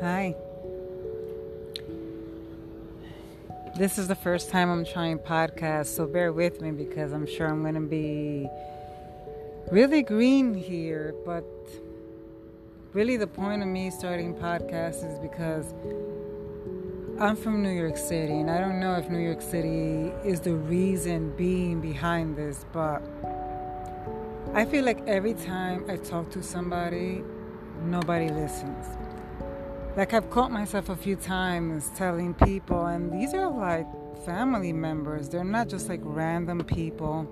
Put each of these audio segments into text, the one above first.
Hi. This is the first time I'm trying podcast, so bear with me because I'm sure I'm going to be really green here. But really, the point of me starting podcast is because I'm from New York City, and I don't know if New York City is the reason being behind this, but I feel like every time I talk to somebody, nobody listens. Like I've caught myself a few times telling people, and these are like family members, they're not just like random people.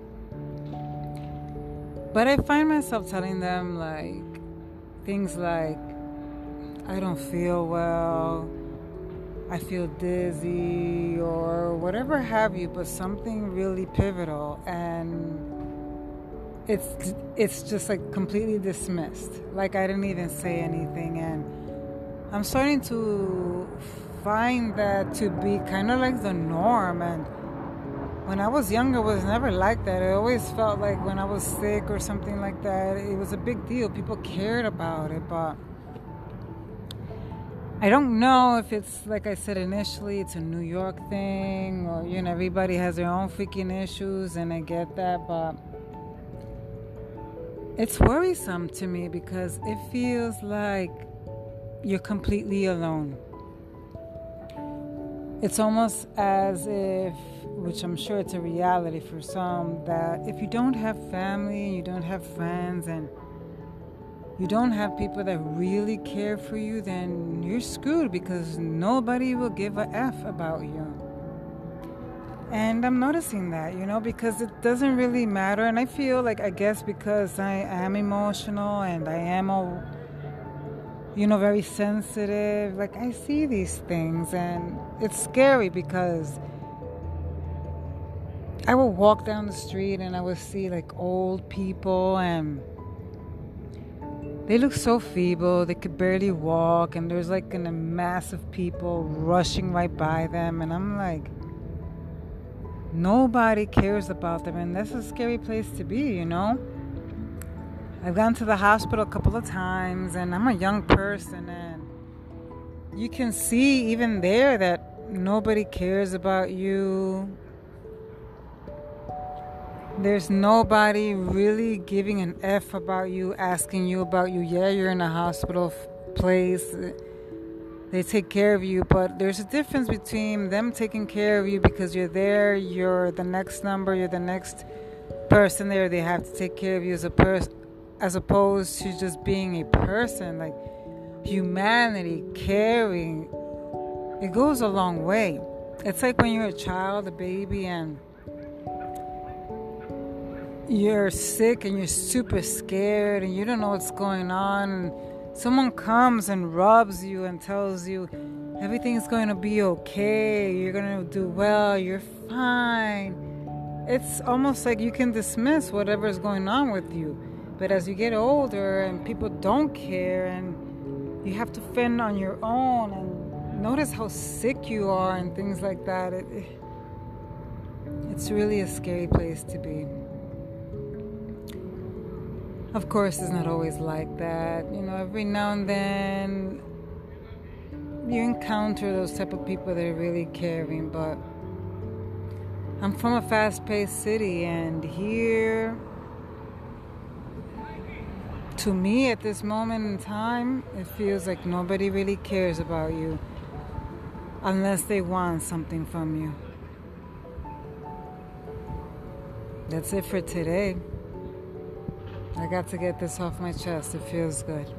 But I find myself telling them like things like, I don't feel well, I feel dizzy, or whatever have you, but something really pivotal. And it's it's just like completely dismissed. Like I didn't even say anything, and I'm starting to find that to be kind of like the norm. And when I was younger, was never like that. I always felt like when I was sick or something like that, it was a big deal. People cared about it, but. I don't know if it's like I said initially, it's a New York thing, or you know, everybody has their own freaking issues, and I get that, but it's worrisome to me because it feels like you're completely alone. It's almost as if, which I'm sure it's a reality for some, that if you don't have family, and you don't have friends, and you don't have people that really care for you, then you're screwed because nobody will give a F about you. And I'm noticing that, you know, because it doesn't really matter. And I feel like, I guess, because I am emotional and I am, a, you know, very sensitive, like I see these things and it's scary because I would walk down the street and I would see like old people and they look so feeble, they could barely walk, and there's like a mass of people rushing right by them. And I'm like, Nobody cares about them, and that's a scary place to be, you know. I've gone to the hospital a couple of times, and I'm a young person, and you can see even there that nobody cares about you. There's nobody really giving an F about you, asking you about you. Yeah, you're in a hospital place they take care of you but there's a difference between them taking care of you because you're there you're the next number you're the next person there they have to take care of you as a person as opposed to just being a person like humanity caring it goes a long way it's like when you're a child a baby and you're sick and you're super scared and you don't know what's going on someone comes and rubs you and tells you everything's going to be okay, you're going to do well, you're fine, it's almost like you can dismiss whatever's going on with you. But as you get older and people don't care and you have to fend on your own and notice how sick you are and things like that, it, it's really a scary place to be. Of course, it's not always like that. You know, every now and then you encounter those type of people that are really caring, but I'm from a fast-paced city and here to me at this moment in time, it feels like nobody really cares about you unless they want something from you. That's it for today. I got to get this off my chest. It feels good.